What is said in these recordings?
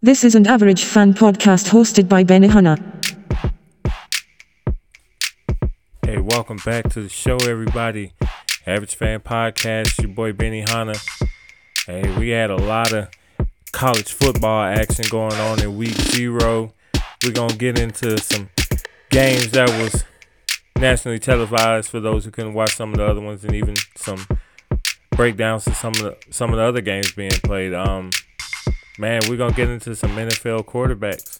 This is an average fan podcast hosted by Benihana. Hey, welcome back to the show, everybody. Average Fan Podcast, your boy Benny Hanna. Hey, we had a lot of college football action going on in week zero. We're to get into some games that was nationally televised for those who couldn't watch some of the other ones and even some breakdowns to some of the some of the other games being played. Um man, we're gonna get into some NFL quarterbacks.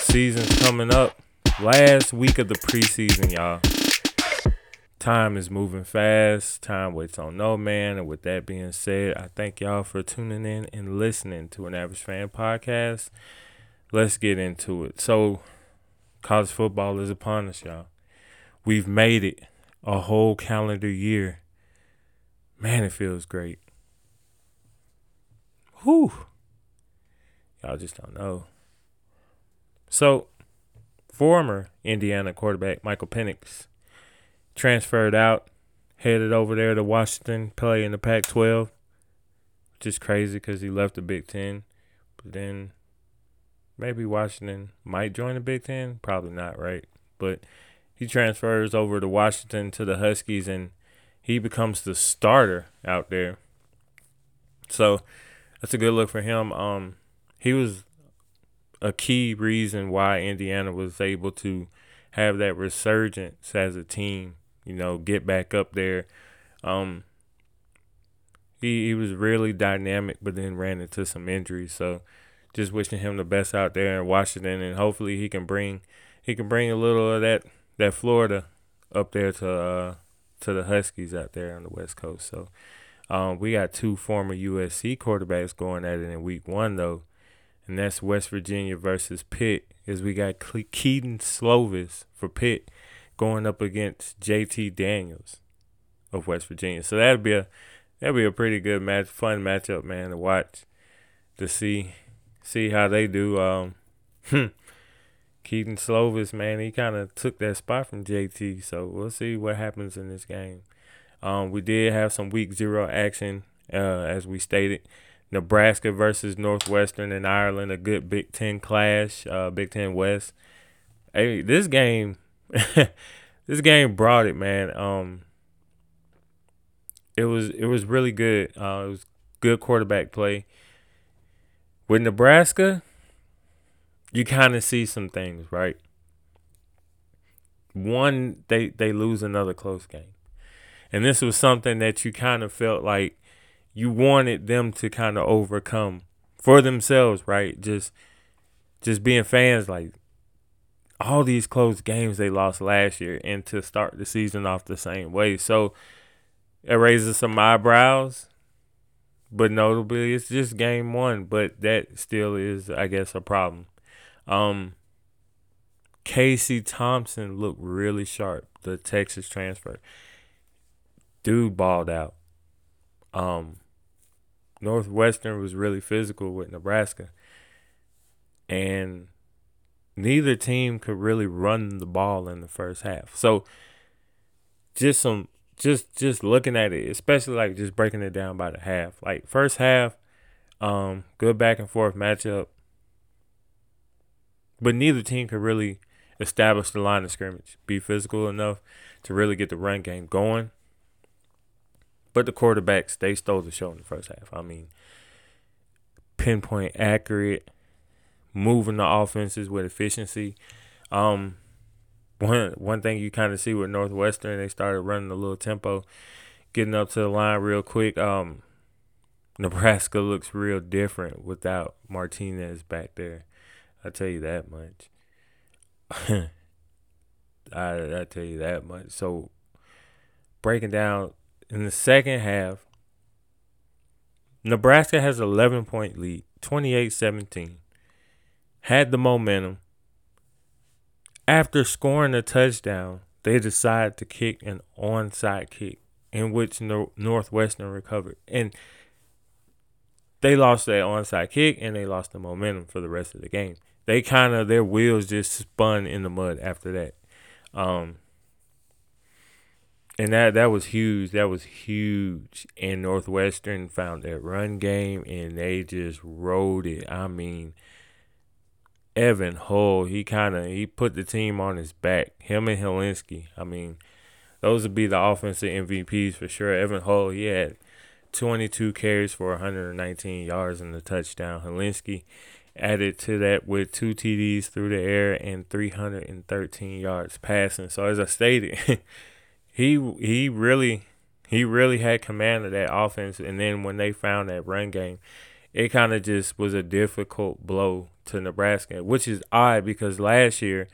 Season's coming up. Last week of the preseason, y'all. Time is moving fast. Time waits on no man. And with that being said, I thank y'all for tuning in and listening to an Average Fan podcast. Let's get into it. So, college football is upon us, y'all. We've made it a whole calendar year. Man, it feels great. Whew. Y'all just don't know. So, former Indiana quarterback Michael Penix transferred out, headed over there to Washington, play in the Pac 12, which is crazy because he left the Big Ten. But then maybe Washington might join the Big Ten. Probably not, right? But he transfers over to Washington to the Huskies and he becomes the starter out there. So that's a good look for him. Um, he was a key reason why Indiana was able to have that resurgence as a team. You know, get back up there. Um, he he was really dynamic, but then ran into some injuries. So, just wishing him the best out there in Washington, and hopefully he can bring he can bring a little of that that Florida up there to uh, to the Huskies out there on the West Coast. So um, we got two former USC quarterbacks going at it in week one, though, and that's West Virginia versus Pitt. Is we got Kedon Slovis for Pitt going up against JT Daniels of West Virginia. So that'd be a that'd be a pretty good match, fun matchup, man, to watch, to see see how they do. Um, Kedon Slovis, man, he kind of took that spot from JT. So we'll see what happens in this game. Um, we did have some week zero action, uh, as we stated. Nebraska versus Northwestern and Ireland, a good Big Ten clash, uh, Big Ten West. Hey, this game, this game brought it, man. Um, it was it was really good. Uh, it was good quarterback play. With Nebraska, you kind of see some things, right? One, they they lose another close game. And this was something that you kind of felt like you wanted them to kind of overcome for themselves, right? Just just being fans like all these close games they lost last year and to start the season off the same way. So it raises some eyebrows. But notably it's just game one, but that still is I guess a problem. Um Casey Thompson looked really sharp, the Texas transfer dude balled out. Um, Northwestern was really physical with Nebraska, and neither team could really run the ball in the first half. So, just some, just just looking at it, especially like just breaking it down by the half. Like first half, um, good back and forth matchup, but neither team could really establish the line of scrimmage, be physical enough to really get the run game going. But the quarterbacks, they stole the show in the first half. I mean, pinpoint accurate, moving the offenses with efficiency. Um, one one thing you kind of see with Northwestern, they started running a little tempo, getting up to the line real quick. Um, Nebraska looks real different without Martinez back there. I tell you that much. I I tell you that much. So breaking down in the second half, Nebraska has 11 point lead, 28-17. Had the momentum. After scoring a touchdown, they decided to kick an onside kick in which Northwestern recovered. And they lost that onside kick and they lost the momentum for the rest of the game. They kind of their wheels just spun in the mud after that. Um, and that that was huge. That was huge. And Northwestern found that run game, and they just rode it. I mean, Evan Hull, he kind of he put the team on his back. Him and Hilinski. I mean, those would be the offensive MVPs for sure. Evan Hull, he had 22 carries for 119 yards and a touchdown. Hilinski added to that with two TDs through the air and 313 yards passing. So as I stated, he he really he really had command of that offense. And then when they found that run game, it kind of just was a difficult blow to Nebraska, which is odd because last year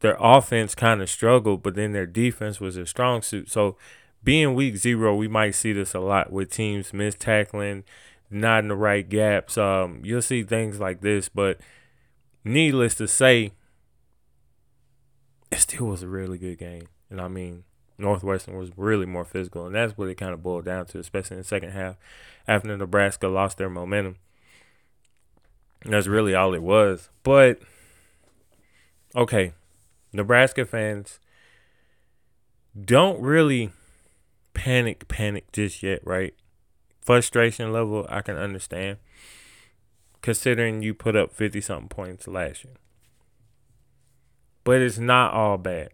their offense kind of struggled, but then their defense was a strong suit. So being week zero, we might see this a lot with teams miss tackling not in the right gaps. Um, you'll see things like this, but needless to say, it still was a really good game. And I mean, Northwestern was really more physical, and that's what it kind of boiled down to, especially in the second half after Nebraska lost their momentum. That's really all it was. But okay, Nebraska fans don't really panic panic just yet, right? frustration level I can understand, considering you put up 50 something points last year. But it's not all bad.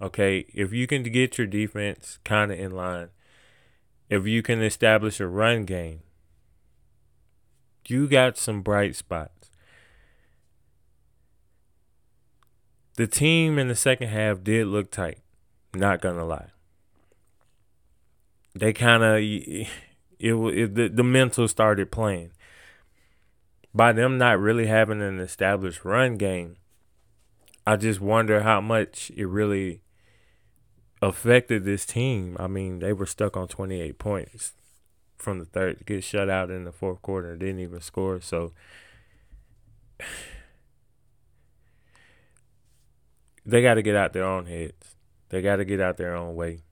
Okay, if you can get your defense kind of in line, if you can establish a run game, you got some bright spots. The team in the second half did look tight, not gonna lie. They kind of it, it the, the mental started playing. By them not really having an established run game, I just wonder how much it really affected this team. I mean, they were stuck on 28 points from the third, get shut out in the fourth quarter, didn't even score. So they got to get out their own heads. They got to get out their own way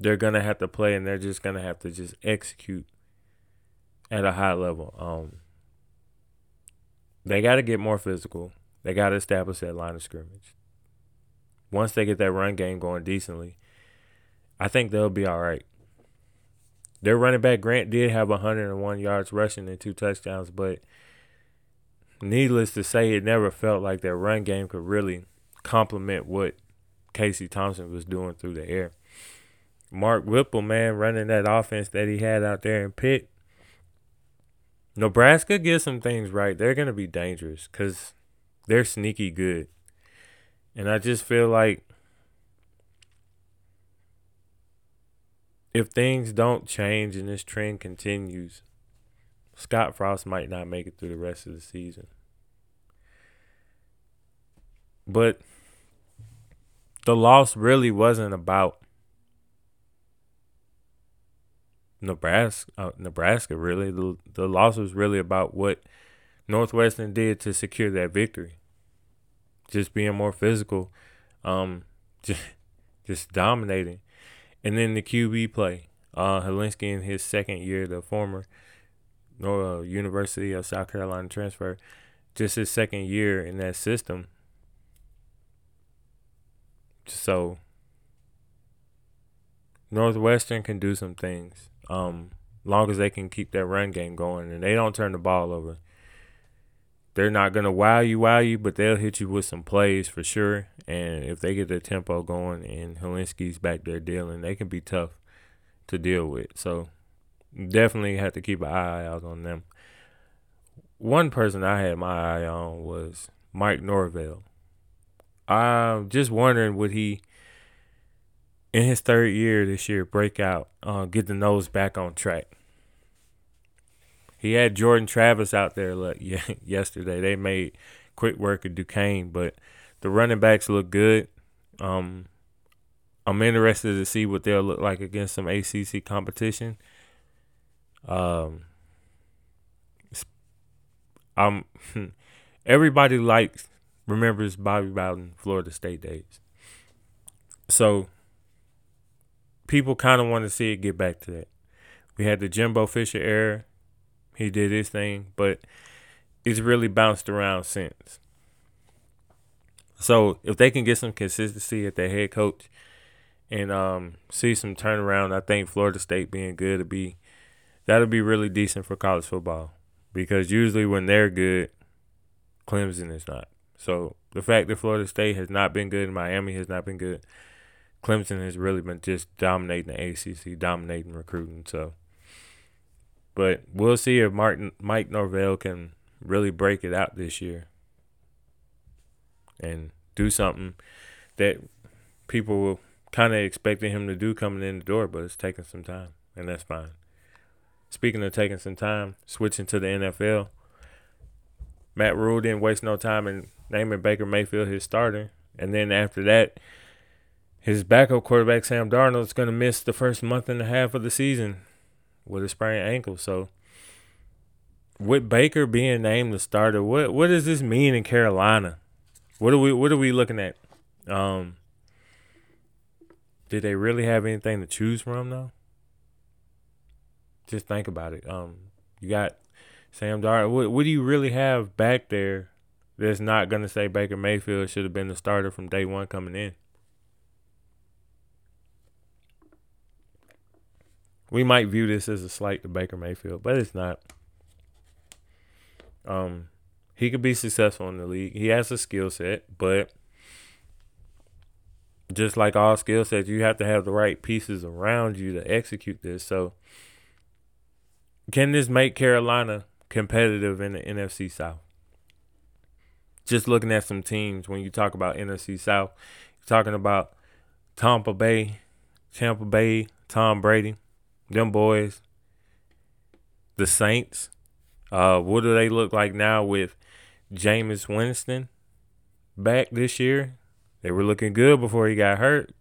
they're gonna have to play and they're just gonna have to just execute at a high level. Um, they got to get more physical. They got to establish that line of scrimmage. Once they get that run game going decently, I think they'll be all right. Their running back Grant did have 101 yards rushing and two touchdowns, but needless to say, it never felt like their run game could really complement what Casey Thompson was doing through the air. Mark Whipple, man, running that offense that he had out there in Pitt. Nebraska gets some things right. They're going to be dangerous because they're sneaky good. And I just feel like if things don't change and this trend continues, Scott Frost might not make it through the rest of the season. But the loss really wasn't about Nebraska, uh, Nebraska really. The, the loss was really about what Northwestern did to secure that victory. Just being more physical, um, just, just dominating. And then the QB play. Uh, Hilinski in his second year, the former uh, University of South Carolina transfer, just his second year in that system. So Northwestern can do some things. Um, long as they can keep that run game going and they don't turn the ball over. They're not gonna wow you, wow you, but they'll hit you with some plays for sure. And if they get their tempo going and Hilinski's back there dealing, they can be tough to deal with. So definitely have to keep an eye out on them. One person I had my eye on was Mike Norvell. I'm just wondering would he in his third year this year break out, uh, get the Noles back on track. He had Jordan Travis out there like, yesterday. They made quick work of Duquesne, but the running backs look good. Um, I'm interested to see what they'll look like against some ACC competition. Um, I'm everybody likes remembers Bobby Bowden Florida State days. So people kind of want to see it get back to that. We had the Jimbo Fisher era. He did his thing, but it's really bounced around since. So if they can get some consistency at their head coach and um, see some turnaround. I think Florida State being good to be that'll be really decent for college football because usually when they're good, Clemson is not. So the fact that Florida State has not been good and Miami has not been good, Clemson has really been just dominating the ACC, dominating recruiting. So, but we'll see if Martin Mike Norvell can really break it out this year and do something that people were kind of expecting him to do coming in the door, but it's taking some time, and that's fine. Speaking of taking some time, switching to the NFL, Matt Rhule didn't waste no time in naming Baker Mayfield his starter, and then after that, his backup quarterback Sam Darnold is going to miss the first month and a half of the season with a sprained ankle. So, with Baker being named the starter, what what does this mean in Carolina? What are we what are we looking at? Um, did they really have anything to choose from though? Just think about it. Um, you got Sam Darnold. What, what do you really have back there that's not gonna say Baker Mayfield should have been the starter from day one coming in? We might view this as a slight to Baker Mayfield, but it's not. Um, he could be successful in the league. He has a skill set, but just like all skill sets, you have to have the right pieces around you to execute this. So, can this make Carolina competitive in the NFC South? Just looking at some teams, when you talk about NFC South, you're talking about Tampa Bay, Tampa Bay, Tom Brady, them boys, the Saints. Uh, what do they look like now with Jameis Winston back this year? They were looking good before he got hurt.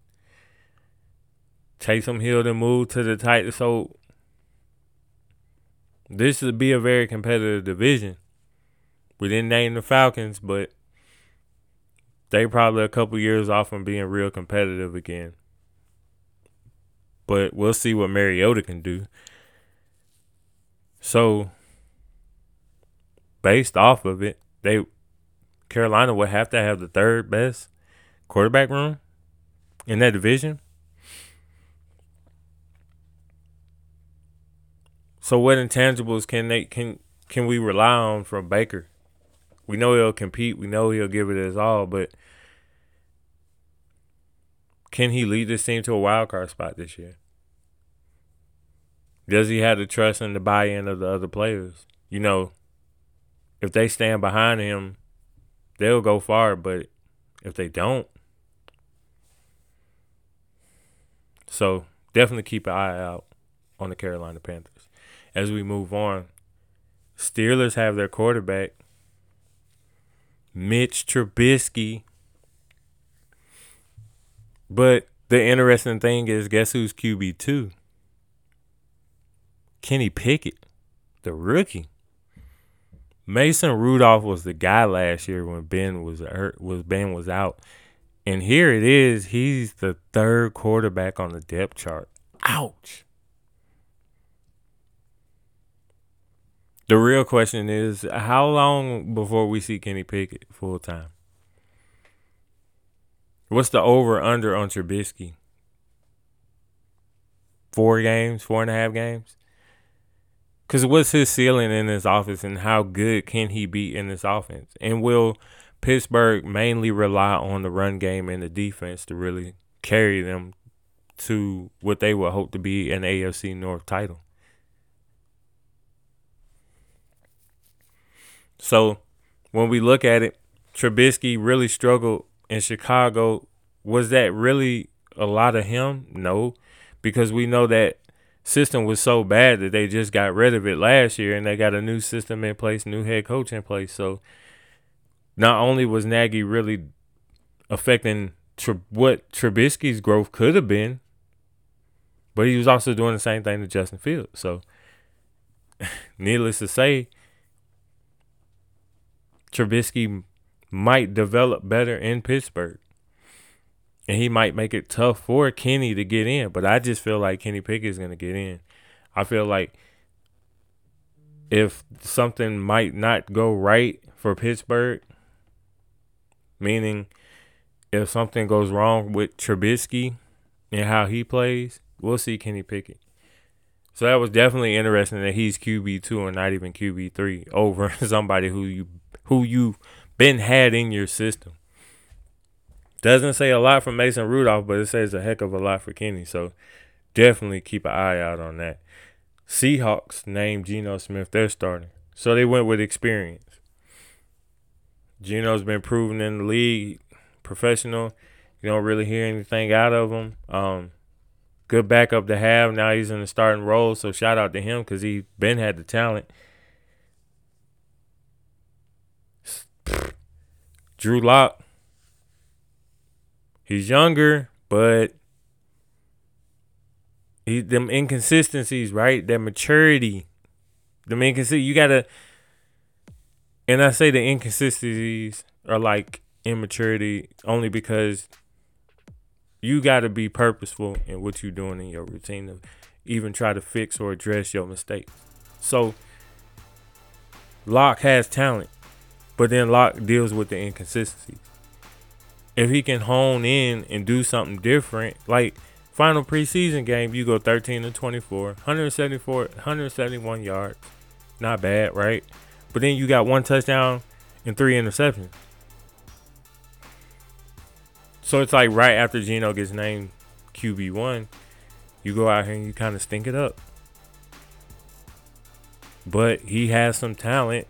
Taysom Hill to move to the Titans. So this would be a very competitive division. We didn't name the Falcons, but they probably a couple years off from being real competitive again. But we'll see what Mariota can do. So based off of it, they Carolina would have to have the third best quarterback room in that division. So what intangibles can they can can we rely on from Baker? We know he'll compete. We know he'll give it his all, but can he lead this team to a wild card spot this year? Does he have the trust and the buy-in of the other players? You know, if they stand behind him, they'll go far. But if they don't, So definitely keep an eye out on the Carolina Panthers. As we move on, Steelers have their quarterback, Mitch Trubisky. But the interesting thing is, guess who's QB two? Kenny Pickett, the rookie. Mason Rudolph was the guy last year when Ben was hurt, was Ben was out. And here it is. He's the third quarterback on the depth chart. Ouch. The real question is how long before we see Kenny Pickett full time? What's the over under on Trubisky? Four games, four and a half games? Because what's his ceiling in this offense and how good can he be in this offense? And will Pittsburgh mainly rely on the run game and the defense to really carry them to what they would hope to be an AFC North title. So when we look at it, Trubisky really struggled in Chicago. Was that really a lot of him? No, because we know that system was so bad that they just got rid of it last year and they got a new system in place, new head coach in place. So not only was Nagy really affecting what Trubisky's growth could have been, but he was also doing the same thing to Justin Fields. So, needless to say, Trubisky might develop better in Pittsburgh. And he might make it tough for Kenny to get in. But I just feel like Kenny Pickett is going to get in. I feel like if something might not go right for Pittsburgh, Meaning, if something goes wrong with Trubisky and how he plays, we'll see Kenny Pickett. So that was definitely interesting that he's QB two and not even QB three over somebody who you who you been had in your system. Doesn't say a lot for Mason Rudolph, but it says a heck of a lot for Kenny. So definitely keep an eye out on that. Seahawks named Geno Smith their starter. So they went with experience. Geno's been proven in the league, professional. You don't really hear anything out of him. Um, good backup to have. Now he's in the starting role, so shout out to him because he been had the talent. Drew Lock. He's younger, but he them inconsistencies, right? That maturity. Them inconsistencies. You gotta and I say the inconsistencies are like immaturity only because you got to be purposeful in what you're doing in your routine to even try to fix or address your mistakes. So Lock has talent, but then Lock deals with the inconsistencies. If he can hone in and do something different, like final preseason game, you go 13 to 24, 174, 171 yards. Not bad, right? But then you got one touchdown and three interceptions. So it's like right after Geno gets named QB1, you go out here and you kind of stink it up. But he has some talent.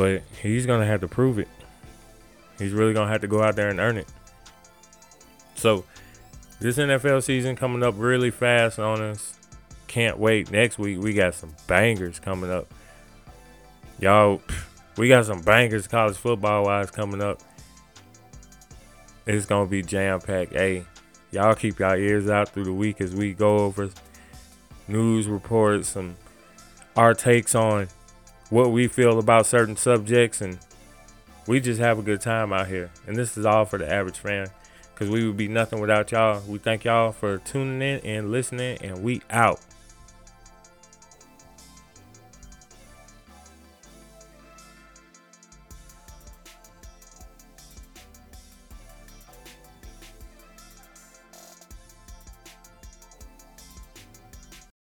But he's to have to prove it. He's really to have to go out there and earn it. So this NFL season coming up really fast on us can't wait. Next week we got some bangers coming up. Y'all, we got some bangers college football wise coming up. It's gonna be jam packed. Hey, y'all keep y'all ears out through the week as we go over news reports, some our takes on what we feel about certain subjects, and we just have a good time out here. And this is all for the average fan, because we would be nothing without y'all. We thank y'all for tuning in and listening, and we out.